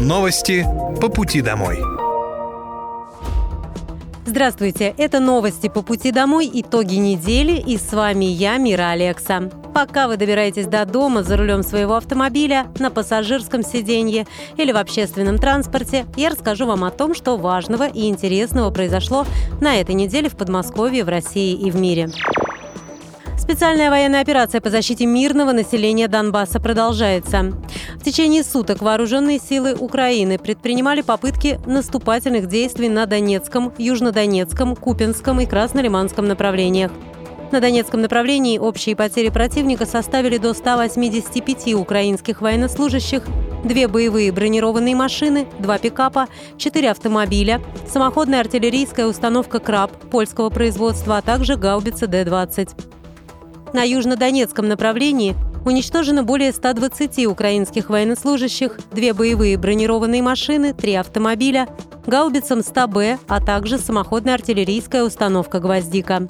Новости по пути домой. Здравствуйте, это новости по пути домой, итоги недели, и с вами я, Мира Алекса. Пока вы добираетесь до дома за рулем своего автомобиля, на пассажирском сиденье или в общественном транспорте, я расскажу вам о том, что важного и интересного произошло на этой неделе в Подмосковье, в России и в мире. Специальная военная операция по защите мирного населения Донбасса продолжается. В течение суток вооруженные силы Украины предпринимали попытки наступательных действий на Донецком, Южнодонецком, Купинском и Краснолиманском направлениях. На Донецком направлении общие потери противника составили до 185 украинских военнослужащих, две боевые бронированные машины, два пикапа, четыре автомобиля, самоходная артиллерийская установка «Краб» польского производства, а также гаубица Д-20. На южнодонецком направлении уничтожено более 120 украинских военнослужащих, две боевые бронированные машины, три автомобиля, гаубицам 100Б, а также самоходная артиллерийская установка «Гвоздика».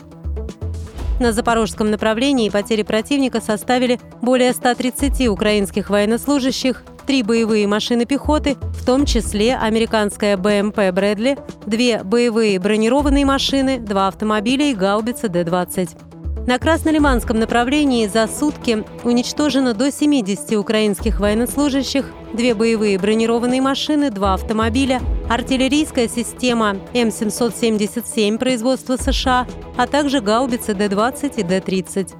На запорожском направлении потери противника составили более 130 украинских военнослужащих, три боевые машины пехоты, в том числе американская БМП «Брэдли», две боевые бронированные машины, два автомобиля и гаубица Д-20. На Краснолиманском направлении за сутки уничтожено до 70 украинских военнослужащих, две боевые бронированные машины, два автомобиля, артиллерийская система М777 производства США, а также гаубицы Д-20 и Д-30.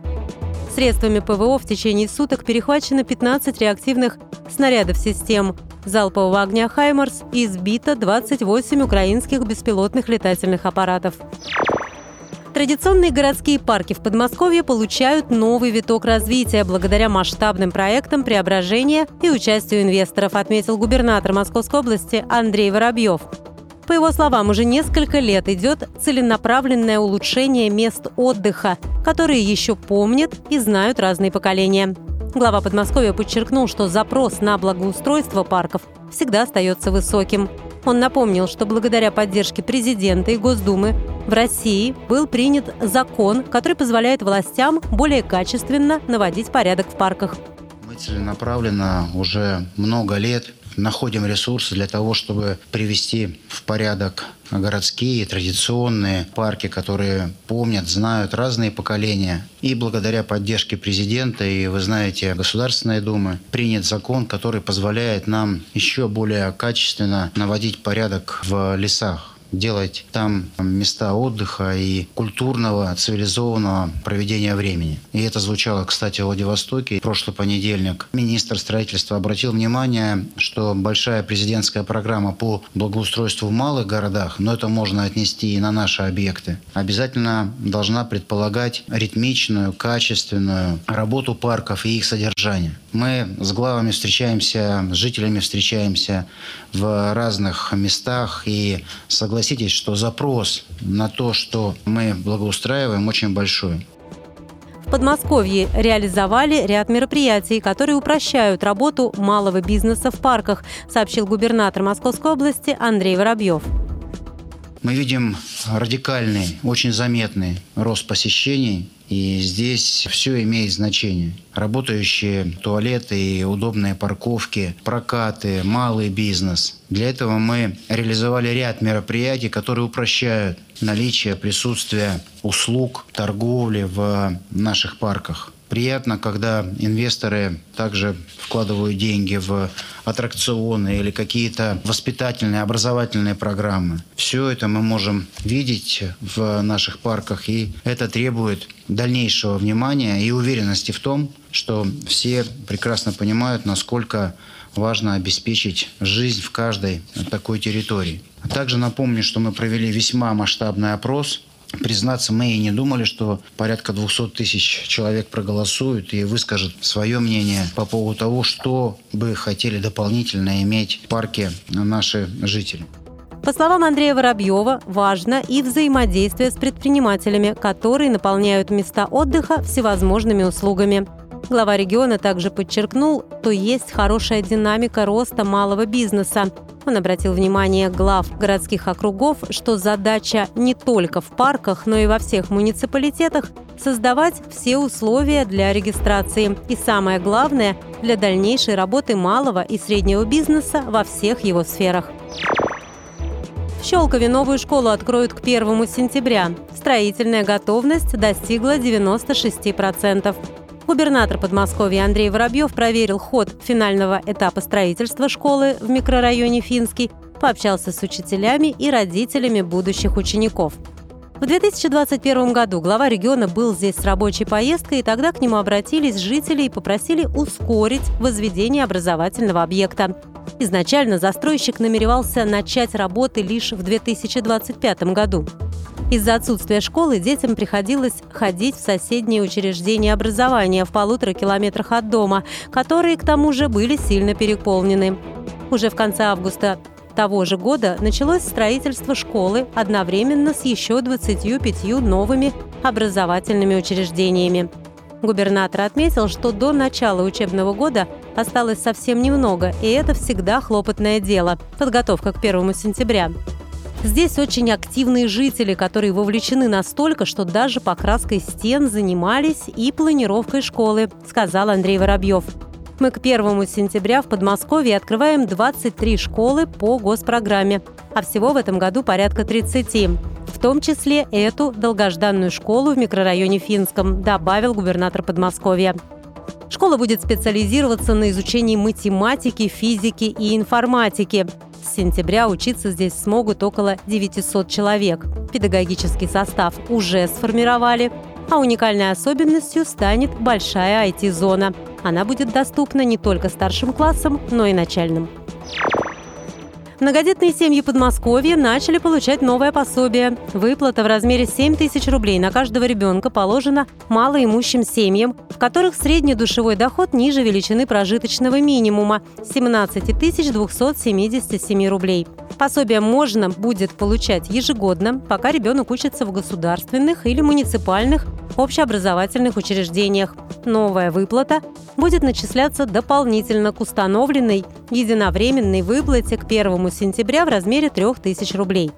Средствами ПВО в течение суток перехвачено 15 реактивных снарядов систем залпового огня «Хаймарс» и сбито 28 украинских беспилотных летательных аппаратов. Традиционные городские парки в Подмосковье получают новый виток развития благодаря масштабным проектам преображения и участию инвесторов, отметил губернатор Московской области Андрей Воробьев. По его словам, уже несколько лет идет целенаправленное улучшение мест отдыха, которые еще помнят и знают разные поколения. Глава Подмосковья подчеркнул, что запрос на благоустройство парков всегда остается высоким. Он напомнил, что благодаря поддержке президента и Госдумы в России был принят закон, который позволяет властям более качественно наводить порядок в парках. Мы целенаправленно уже много лет находим ресурсы для того, чтобы привести в порядок городские традиционные парки, которые помнят, знают разные поколения. И благодаря поддержке президента и, вы знаете, Государственной Думы принят закон, который позволяет нам еще более качественно наводить порядок в лесах делать там места отдыха и культурного, цивилизованного проведения времени. И это звучало, кстати, в Владивостоке. Прошлый понедельник министр строительства обратил внимание, что большая президентская программа по благоустройству в малых городах, но это можно отнести и на наши объекты, обязательно должна предполагать ритмичную, качественную работу парков и их содержание. Мы с главами встречаемся, с жителями встречаемся в разных местах и согласитесь, что запрос на то, что мы благоустраиваем, очень большой. В Подмосковье реализовали ряд мероприятий, которые упрощают работу малого бизнеса в парках, сообщил губернатор Московской области Андрей Воробьев. Мы видим радикальный, очень заметный рост посещений и здесь все имеет значение. Работающие туалеты и удобные парковки, прокаты, малый бизнес. Для этого мы реализовали ряд мероприятий, которые упрощают наличие, присутствие услуг, торговли в наших парках. Приятно, когда инвесторы также вкладывают деньги в аттракционы или какие-то воспитательные, образовательные программы. Все это мы можем видеть в наших парках, и это требует дальнейшего внимания и уверенности в том, что все прекрасно понимают, насколько важно обеспечить жизнь в каждой такой территории. Также напомню, что мы провели весьма масштабный опрос Признаться, мы и не думали, что порядка 200 тысяч человек проголосуют и выскажут свое мнение по поводу того, что бы хотели дополнительно иметь в парке наши жители. По словам Андрея Воробьева, важно и взаимодействие с предпринимателями, которые наполняют места отдыха всевозможными услугами. Глава региона также подчеркнул, что есть хорошая динамика роста малого бизнеса. Он обратил внимание глав городских округов, что задача не только в парках, но и во всех муниципалитетах создавать все условия для регистрации и, самое главное, для дальнейшей работы малого и среднего бизнеса во всех его сферах. В Щелкове новую школу откроют к 1 сентября. Строительная готовность достигла 96%. Губернатор Подмосковья Андрей Воробьев проверил ход финального этапа строительства школы в микрорайоне Финский, пообщался с учителями и родителями будущих учеников. В 2021 году глава региона был здесь с рабочей поездкой, и тогда к нему обратились жители и попросили ускорить возведение образовательного объекта. Изначально застройщик намеревался начать работы лишь в 2025 году. Из-за отсутствия школы детям приходилось ходить в соседние учреждения образования в полутора километрах от дома, которые, к тому же, были сильно переполнены. Уже в конце августа того же года началось строительство школы одновременно с еще 25 новыми образовательными учреждениями. Губернатор отметил, что до начала учебного года осталось совсем немного, и это всегда хлопотное дело – подготовка к 1 сентября. Здесь очень активные жители, которые вовлечены настолько, что даже покраской стен занимались и планировкой школы, сказал Андрей Воробьев. Мы к 1 сентября в Подмосковье открываем 23 школы по госпрограмме, а всего в этом году порядка 30 в том числе эту долгожданную школу в микрорайоне Финском, добавил губернатор Подмосковья. Школа будет специализироваться на изучении математики, физики и информатики. С сентября учиться здесь смогут около 900 человек. Педагогический состав уже сформировали, а уникальной особенностью станет большая IT-зона. Она будет доступна не только старшим классам, но и начальным. Многодетные семьи Подмосковья начали получать новое пособие. Выплата в размере 7 тысяч рублей на каждого ребенка положена малоимущим семьям, в которых средний душевой доход ниже величины прожиточного минимума – 17 277 рублей. Пособие можно будет получать ежегодно, пока ребенок учится в государственных или муниципальных общеобразовательных учреждениях. Новая выплата будет начисляться дополнительно к установленной единовременной выплате к 1 сентября в размере 3000 рублей.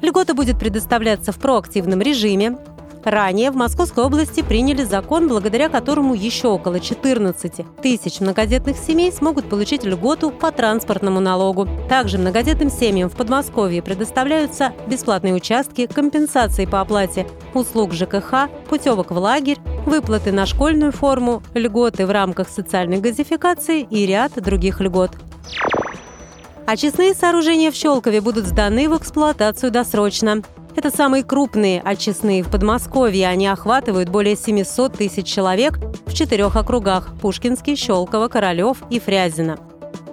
Льгота будет предоставляться в проактивном режиме, Ранее в Московской области приняли закон, благодаря которому еще около 14 тысяч многодетных семей смогут получить льготу по транспортному налогу. Также многодетным семьям в Подмосковье предоставляются бесплатные участки, компенсации по оплате услуг ЖКХ, путевок в лагерь, выплаты на школьную форму, льготы в рамках социальной газификации и ряд других льгот. Очистные сооружения в Щелкове будут сданы в эксплуатацию досрочно. Это самые крупные очистные в Подмосковье. Они охватывают более 700 тысяч человек в четырех округах – Пушкинский, Щелково, Королев и Фрязино.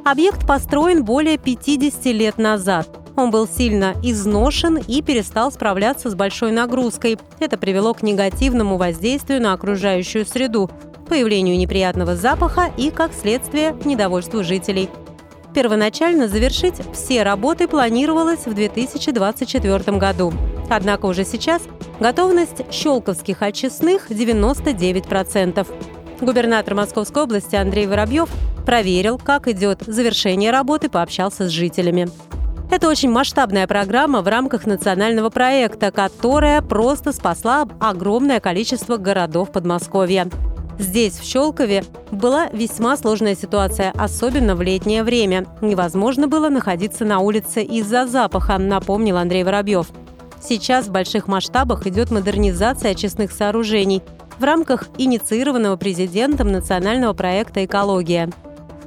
Объект построен более 50 лет назад. Он был сильно изношен и перестал справляться с большой нагрузкой. Это привело к негативному воздействию на окружающую среду, появлению неприятного запаха и, как следствие, недовольству жителей – Первоначально завершить все работы планировалось в 2024 году. Однако уже сейчас готовность щелковских очистных 99%. Губернатор Московской области Андрей Воробьев проверил, как идет завершение работы, пообщался с жителями. Это очень масштабная программа в рамках национального проекта, которая просто спасла огромное количество городов Подмосковья. Здесь, в Щелкове, была весьма сложная ситуация, особенно в летнее время. Невозможно было находиться на улице из-за запаха, напомнил Андрей Воробьев. Сейчас в больших масштабах идет модернизация очистных сооружений в рамках инициированного президентом национального проекта «Экология».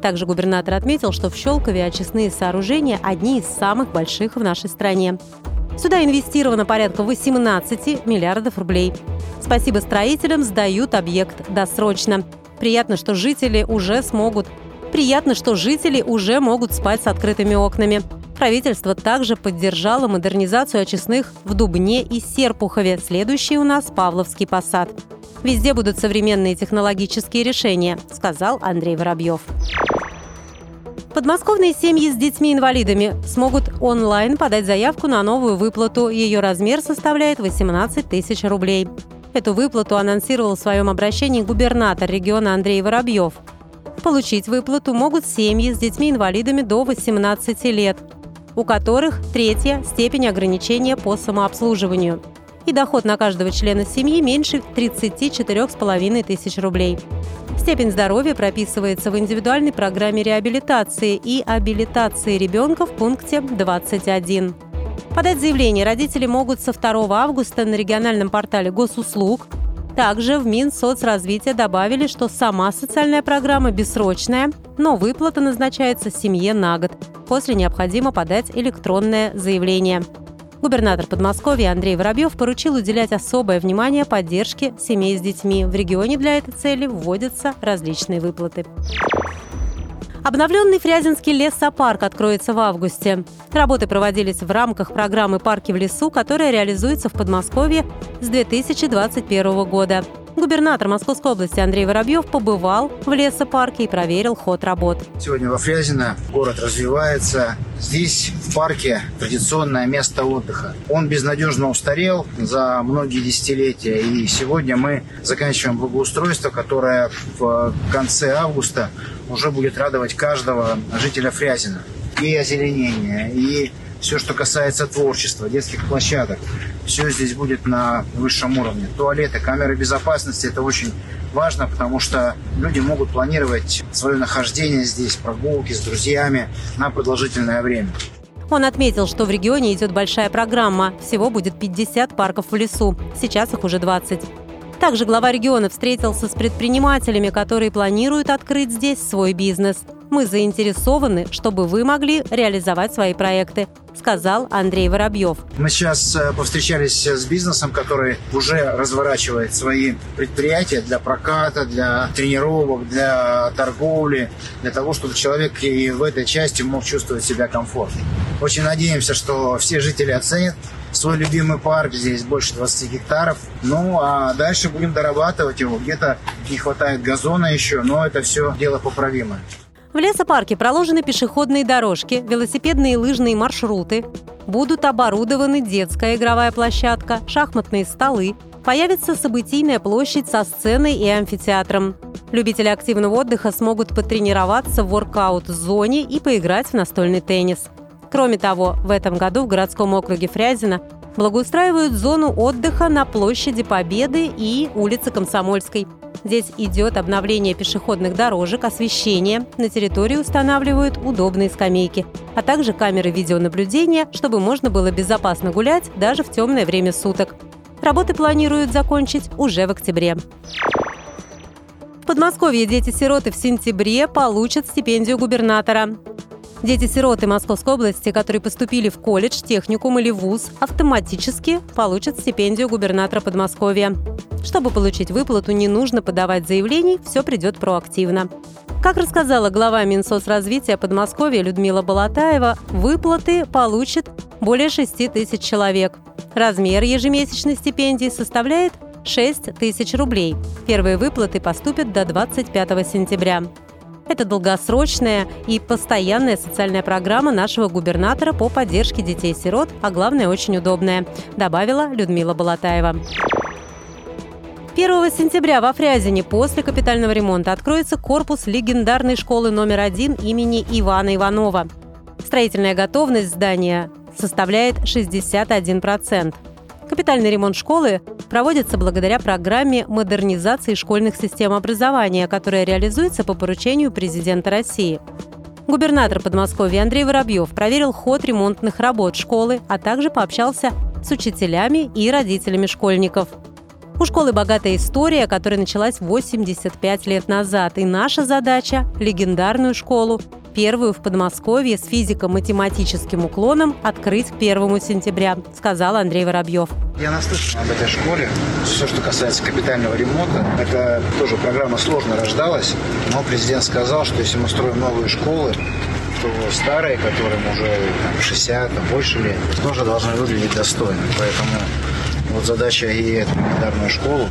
Также губернатор отметил, что в Щелкове очистные сооружения одни из самых больших в нашей стране. Сюда инвестировано порядка 18 миллиардов рублей. Спасибо строителям, сдают объект досрочно. Приятно, что жители уже смогут Приятно, что жители уже могут спать с открытыми окнами. Правительство также поддержало модернизацию очистных в Дубне и Серпухове. Следующий у нас Павловский посад. Везде будут современные технологические решения, сказал Андрей Воробьев. Подмосковные семьи с детьми-инвалидами смогут онлайн подать заявку на новую выплату. Ее размер составляет 18 тысяч рублей. Эту выплату анонсировал в своем обращении губернатор региона Андрей Воробьев. Получить выплату могут семьи с детьми-инвалидами до 18 лет, у которых третья степень ограничения по самообслуживанию – и доход на каждого члена семьи меньше 34,5 тысяч рублей. Степень здоровья прописывается в индивидуальной программе реабилитации и абилитации ребенка в пункте 21. Подать заявление родители могут со 2 августа на региональном портале госуслуг. Также в Минсоцразвитие добавили, что сама социальная программа бессрочная, но выплата назначается семье на год. После необходимо подать электронное заявление. Губернатор Подмосковья Андрей Воробьев поручил уделять особое внимание поддержке семей с детьми. В регионе для этой цели вводятся различные выплаты. Обновленный Фрязинский лесопарк откроется в августе. Работы проводились в рамках программы «Парки в лесу», которая реализуется в Подмосковье с 2021 года. Губернатор Московской области Андрей Воробьев побывал в лесопарке и проверил ход работ. Сегодня во Фрязино город развивается. Здесь, в парке, традиционное место отдыха. Он безнадежно устарел за многие десятилетия. И сегодня мы заканчиваем благоустройство, которое в конце августа уже будет радовать каждого жителя Фрязина. И озеленение, и все, что касается творчества, детских площадок, все здесь будет на высшем уровне. Туалеты, камеры безопасности – это очень важно, потому что люди могут планировать свое нахождение здесь, прогулки с друзьями на продолжительное время. Он отметил, что в регионе идет большая программа. Всего будет 50 парков в лесу. Сейчас их уже 20. Также глава региона встретился с предпринимателями, которые планируют открыть здесь свой бизнес. Мы заинтересованы, чтобы вы могли реализовать свои проекты, сказал Андрей Воробьев. Мы сейчас э, повстречались с бизнесом, который уже разворачивает свои предприятия для проката, для тренировок, для торговли, для того, чтобы человек и в этой части мог чувствовать себя комфортно. Очень надеемся, что все жители оценят свой любимый парк, здесь больше 20 гектаров. Ну, а дальше будем дорабатывать его. Где-то не хватает газона еще, но это все дело поправимое. В лесопарке проложены пешеходные дорожки, велосипедные и лыжные маршруты. Будут оборудованы детская игровая площадка, шахматные столы. Появится событийная площадь со сценой и амфитеатром. Любители активного отдыха смогут потренироваться в воркаут-зоне и поиграть в настольный теннис. Кроме того, в этом году в городском округе Фрязино благоустраивают зону отдыха на площади Победы и улице Комсомольской. Здесь идет обновление пешеходных дорожек, освещение. На территории устанавливают удобные скамейки, а также камеры видеонаблюдения, чтобы можно было безопасно гулять даже в темное время суток. Работы планируют закончить уже в октябре. В Подмосковье дети-сироты в сентябре получат стипендию губернатора. Дети-сироты Московской области, которые поступили в колледж, техникум или вуз, автоматически получат стипендию губернатора Подмосковья. Чтобы получить выплату, не нужно подавать заявлений, все придет проактивно. Как рассказала глава Минсоцразвития Подмосковья Людмила Балатаева, выплаты получит более 6 тысяч человек. Размер ежемесячной стипендии составляет 6 тысяч рублей. Первые выплаты поступят до 25 сентября. Это долгосрочная и постоянная социальная программа нашего губернатора по поддержке детей-сирот, а главное, очень удобная, добавила Людмила Балатаева. 1 сентября во Фрязине после капитального ремонта откроется корпус легендарной школы номер один имени Ивана Иванова. Строительная готовность здания составляет 61%. Капитальный ремонт школы проводится благодаря программе модернизации школьных систем образования, которая реализуется по поручению президента России. Губернатор Подмосковья Андрей Воробьев проверил ход ремонтных работ школы, а также пообщался с учителями и родителями школьников. У школы богатая история, которая началась 85 лет назад, и наша задача – легендарную школу первую в Подмосковье с физико-математическим уклоном открыть к 1 сентября, сказал Андрей Воробьев. Я наслышан об этой школе. Все, что касается капитального ремонта, это тоже программа сложно рождалась, но президент сказал, что если мы строим новые школы, то старые, которым уже там, 60, там, больше лет, тоже должны выглядеть достойно. Поэтому вот задача эту легендарную школу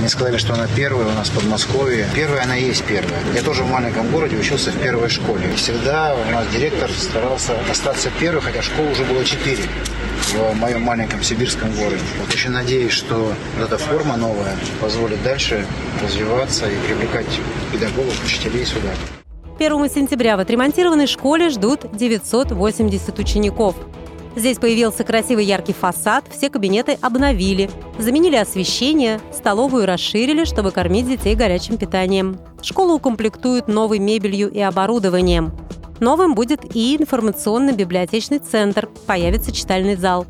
Мне сказали, что она первая у нас в Подмосковье. Первая она есть первая. Я тоже в маленьком городе учился в первой школе. И всегда у нас директор старался остаться первым, хотя школ уже было четыре в моем маленьком сибирском городе. Вот очень надеюсь, что эта форма новая позволит дальше развиваться и привлекать педагогов, учителей сюда. 1 сентября в отремонтированной школе ждут 980 учеников. Здесь появился красивый яркий фасад, все кабинеты обновили, заменили освещение, столовую расширили, чтобы кормить детей горячим питанием. Школу укомплектуют новой мебелью и оборудованием. Новым будет и информационно-библиотечный центр, появится читальный зал.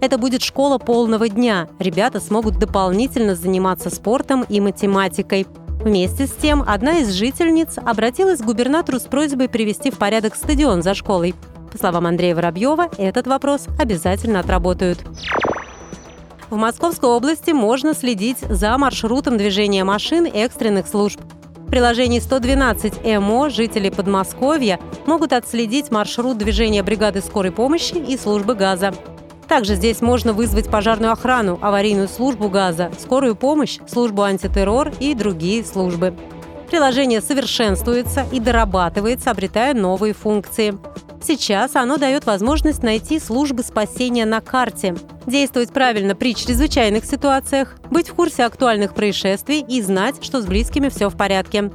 Это будет школа полного дня. Ребята смогут дополнительно заниматься спортом и математикой. Вместе с тем, одна из жительниц обратилась к губернатору с просьбой привести в порядок стадион за школой. По словам Андрея Воробьева, этот вопрос обязательно отработают. В Московской области можно следить за маршрутом движения машин экстренных служб. В приложении 112 МО жители Подмосковья могут отследить маршрут движения бригады скорой помощи и службы газа. Также здесь можно вызвать пожарную охрану, аварийную службу газа, скорую помощь, службу антитеррор и другие службы. Приложение совершенствуется и дорабатывается, обретая новые функции. Сейчас оно дает возможность найти службы спасения на карте, действовать правильно при чрезвычайных ситуациях, быть в курсе актуальных происшествий и знать, что с близкими все в порядке.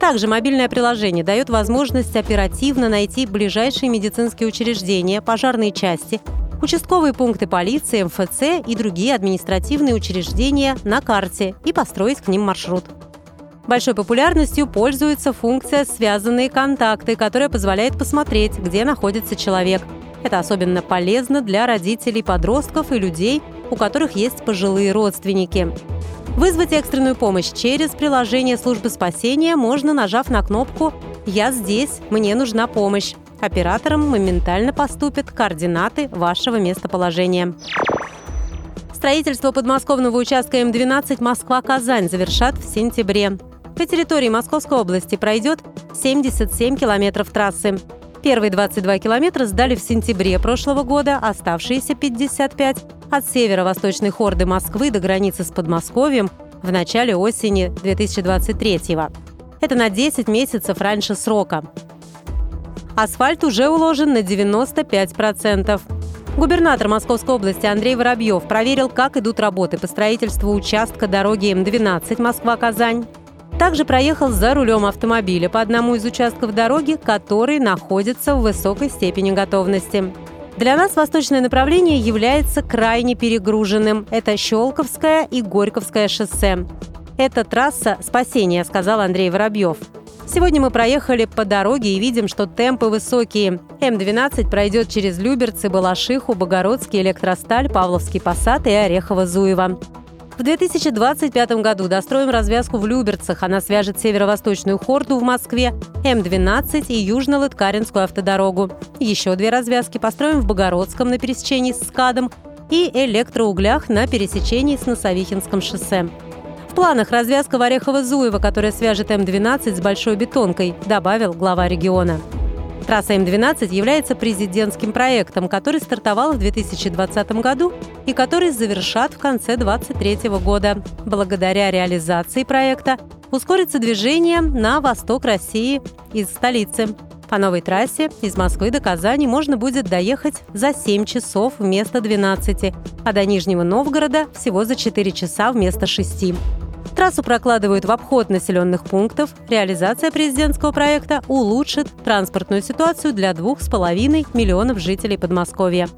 Также мобильное приложение дает возможность оперативно найти ближайшие медицинские учреждения, пожарные части, участковые пункты полиции, МФЦ и другие административные учреждения на карте и построить к ним маршрут. Большой популярностью пользуется функция «Связанные контакты», которая позволяет посмотреть, где находится человек. Это особенно полезно для родителей подростков и людей, у которых есть пожилые родственники. Вызвать экстренную помощь через приложение службы спасения можно, нажав на кнопку «Я здесь, мне нужна помощь». Операторам моментально поступят координаты вашего местоположения. Строительство подмосковного участка М12 Москва-Казань завершат в сентябре. По территории Московской области пройдет 77 километров трассы. Первые 22 километра сдали в сентябре прошлого года, оставшиеся 55 от северо-восточной хорды Москвы до границы с Подмосковьем в начале осени 2023 -го. Это на 10 месяцев раньше срока. Асфальт уже уложен на 95%. Губернатор Московской области Андрей Воробьев проверил, как идут работы по строительству участка дороги М12 Москва-Казань. Также проехал за рулем автомобиля по одному из участков дороги, который находится в высокой степени готовности. Для нас восточное направление является крайне перегруженным. Это Щелковское и Горьковское шоссе. Это трасса спасения, сказал Андрей Воробьев. Сегодня мы проехали по дороге и видим, что темпы высокие. М-12 пройдет через Люберцы, Балашиху, Богородский, Электросталь, Павловский посад и Орехово-Зуево. В 2025 году достроим развязку в Люберцах. Она свяжет северо-восточную хорду в Москве, М-12 и Южно-Лыткаринскую автодорогу. Еще две развязки построим в Богородском на пересечении с СКАДом и электроуглях на пересечении с Носовихинским шоссе. В планах развязка в Орехово-Зуево, которая свяжет М-12 с Большой Бетонкой, добавил глава региона. Трасса М-12 является президентским проектом, который стартовал в 2020 году и который завершат в конце 2023 года. Благодаря реализации проекта ускорится движение на восток России из столицы. По новой трассе из Москвы до Казани можно будет доехать за 7 часов вместо 12, а до Нижнего Новгорода всего за 4 часа вместо 6. Трассу прокладывают в обход населенных пунктов. Реализация президентского проекта улучшит транспортную ситуацию для 2,5 миллионов жителей Подмосковья.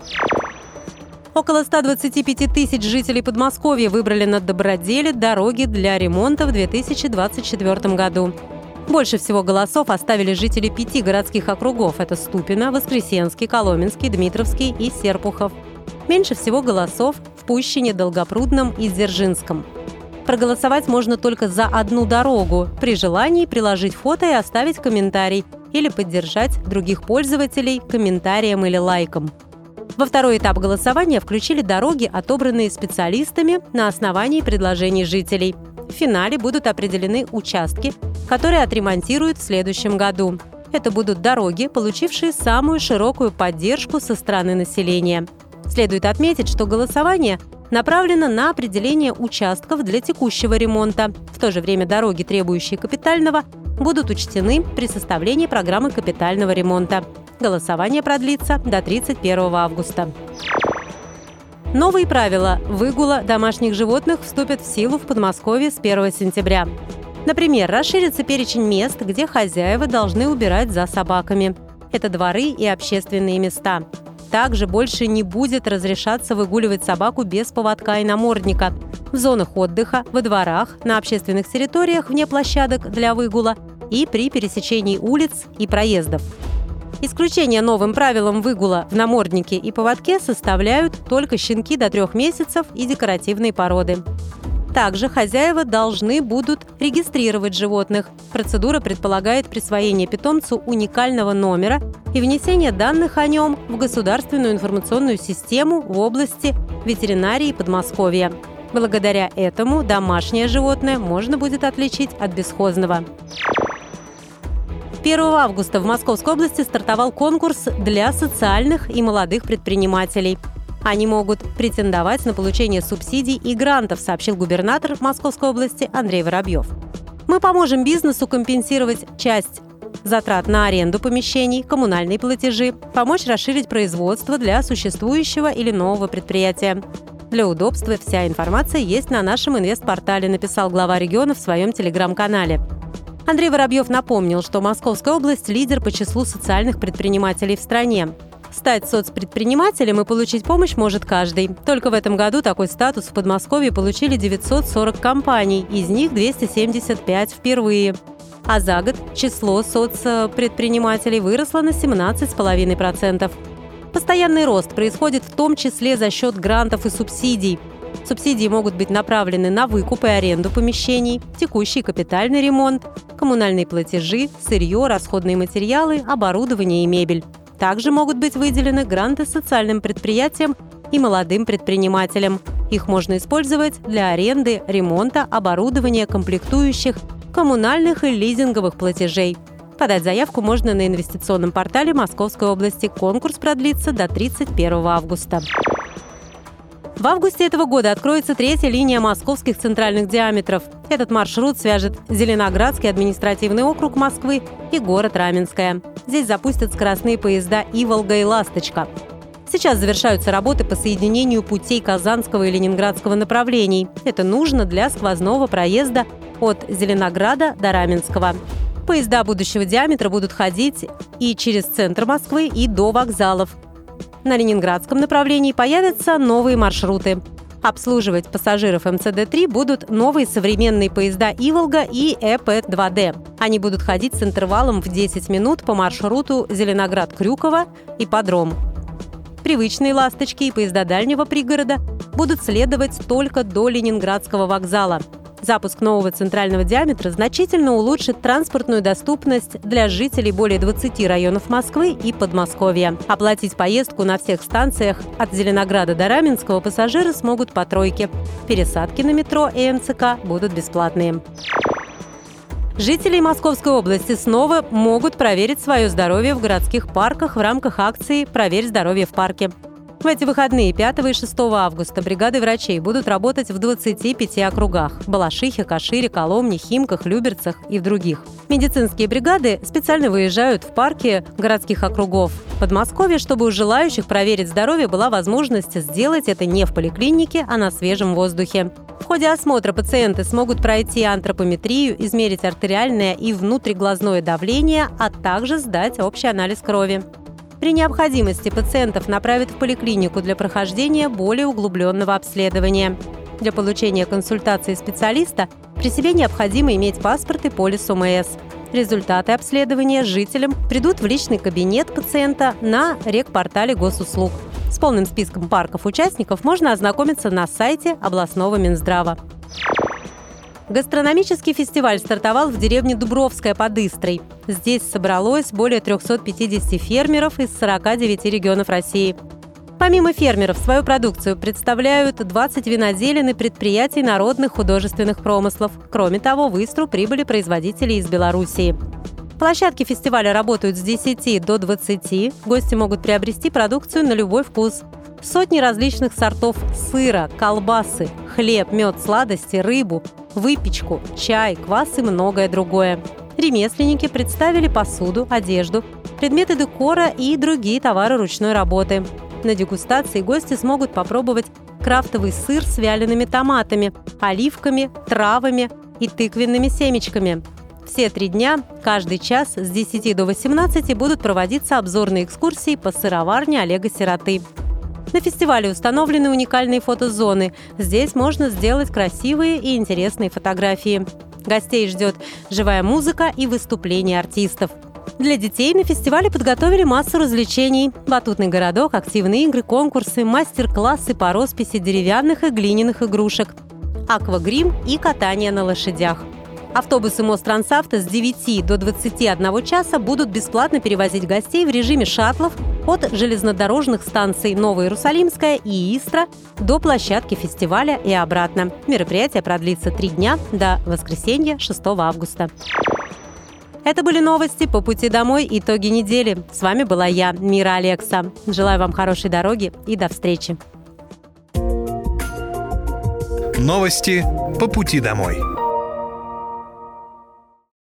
Около 125 тысяч жителей Подмосковья выбрали на доброделе дороги для ремонта в 2024 году. Больше всего голосов оставили жители пяти городских округов – это Ступино, Воскресенский, Коломенский, Дмитровский и Серпухов. Меньше всего голосов в Пущине, Долгопрудном и Дзержинском – Проголосовать можно только за одну дорогу. При желании приложить фото и оставить комментарий или поддержать других пользователей комментарием или лайком. Во второй этап голосования включили дороги, отобранные специалистами на основании предложений жителей. В финале будут определены участки, которые отремонтируют в следующем году. Это будут дороги, получившие самую широкую поддержку со стороны населения. Следует отметить, что голосование направлена на определение участков для текущего ремонта. В то же время дороги, требующие капитального, будут учтены при составлении программы капитального ремонта. Голосование продлится до 31 августа. Новые правила выгула домашних животных вступят в силу в Подмосковье с 1 сентября. Например, расширится перечень мест, где хозяева должны убирать за собаками. Это дворы и общественные места. Также больше не будет разрешаться выгуливать собаку без поводка и намордника. В зонах отдыха, во дворах, на общественных территориях вне площадок для выгула и при пересечении улиц и проездов. Исключение новым правилам выгула в наморднике и поводке составляют только щенки до трех месяцев и декоративные породы. Также хозяева должны будут регистрировать животных. Процедура предполагает присвоение питомцу уникального номера и внесение данных о нем в государственную информационную систему в области ветеринарии Подмосковья. Благодаря этому домашнее животное можно будет отличить от бесхозного. 1 августа в Московской области стартовал конкурс для социальных и молодых предпринимателей. Они могут претендовать на получение субсидий и грантов, сообщил губернатор Московской области Андрей Воробьев. Мы поможем бизнесу компенсировать часть затрат на аренду помещений, коммунальные платежи, помочь расширить производство для существующего или нового предприятия. Для удобства вся информация есть на нашем инвестпортале, написал глава региона в своем телеграм-канале. Андрей Воробьев напомнил, что Московская область – лидер по числу социальных предпринимателей в стране. Стать соцпредпринимателем и получить помощь может каждый. Только в этом году такой статус в Подмосковье получили 940 компаний, из них 275 впервые. А за год число соцпредпринимателей выросло на 17,5%. Постоянный рост происходит в том числе за счет грантов и субсидий. Субсидии могут быть направлены на выкуп и аренду помещений, текущий капитальный ремонт, коммунальные платежи, сырье, расходные материалы, оборудование и мебель. Также могут быть выделены гранты социальным предприятиям и молодым предпринимателям. Их можно использовать для аренды, ремонта, оборудования, комплектующих, коммунальных и лизинговых платежей. Подать заявку можно на инвестиционном портале Московской области. Конкурс продлится до 31 августа. В августе этого года откроется третья линия московских центральных диаметров. Этот маршрут свяжет Зеленоградский административный округ Москвы и город Раменское. Здесь запустят скоростные поезда «Иволга» и «Ласточка». Сейчас завершаются работы по соединению путей Казанского и Ленинградского направлений. Это нужно для сквозного проезда от Зеленограда до Раменского. Поезда будущего диаметра будут ходить и через центр Москвы, и до вокзалов. На ленинградском направлении появятся новые маршруты. Обслуживать пассажиров МЦД-3 будут новые современные поезда «Иволга» и ЭП-2Д. Они будут ходить с интервалом в 10 минут по маршруту Зеленоград-Крюково и Подром. Привычные «Ласточки» и поезда дальнего пригорода будут следовать только до Ленинградского вокзала – Запуск нового центрального диаметра значительно улучшит транспортную доступность для жителей более 20 районов Москвы и Подмосковья. Оплатить поездку на всех станциях от Зеленограда до Раменского пассажиры смогут по тройке. Пересадки на метро и МЦК будут бесплатные. Жители Московской области снова могут проверить свое здоровье в городских парках в рамках акции «Проверь здоровье в парке». В эти выходные 5 и 6 августа бригады врачей будут работать в 25 округах – Балашихе, Кашире, Коломне, Химках, Люберцах и в других. Медицинские бригады специально выезжают в парки городских округов в Подмосковье, чтобы у желающих проверить здоровье была возможность сделать это не в поликлинике, а на свежем воздухе. В ходе осмотра пациенты смогут пройти антропометрию, измерить артериальное и внутриглазное давление, а также сдать общий анализ крови. При необходимости пациентов направят в поликлинику для прохождения более углубленного обследования. Для получения консультации специалиста при себе необходимо иметь паспорт и полис ОМС. Результаты обследования жителям придут в личный кабинет пациента на рекпортале госуслуг. С полным списком парков участников можно ознакомиться на сайте областного Минздрава. Гастрономический фестиваль стартовал в деревне Дубровская под Истрой. Здесь собралось более 350 фермеров из 49 регионов России. Помимо фермеров, свою продукцию представляют 20 виноделин и предприятий народных художественных промыслов. Кроме того, в Истру прибыли производители из Белоруссии. Площадки фестиваля работают с 10 до 20. Гости могут приобрести продукцию на любой вкус. Сотни различных сортов сыра, колбасы, хлеб, мед, сладости, рыбу, выпечку, чай, квас и многое другое. Ремесленники представили посуду, одежду, предметы декора и другие товары ручной работы. На дегустации гости смогут попробовать крафтовый сыр с вялеными томатами, оливками, травами и тыквенными семечками. Все три дня, каждый час с 10 до 18 будут проводиться обзорные экскурсии по сыроварне Олега Сироты. На фестивале установлены уникальные фотозоны. Здесь можно сделать красивые и интересные фотографии. Гостей ждет живая музыка и выступления артистов. Для детей на фестивале подготовили массу развлечений. Батутный городок, активные игры, конкурсы, мастер-классы по росписи деревянных и глиняных игрушек, аквагрим и катание на лошадях – Автобусы Мострансавто с 9 до 21 часа будут бесплатно перевозить гостей в режиме шаттлов от железнодорожных станций Новоиерусалимская и Истра до площадки фестиваля и обратно. Мероприятие продлится три дня до воскресенья 6 августа. Это были новости по пути домой, итоги недели. С вами была я, Мира Алекса. Желаю вам хорошей дороги и до встречи. Новости по пути домой.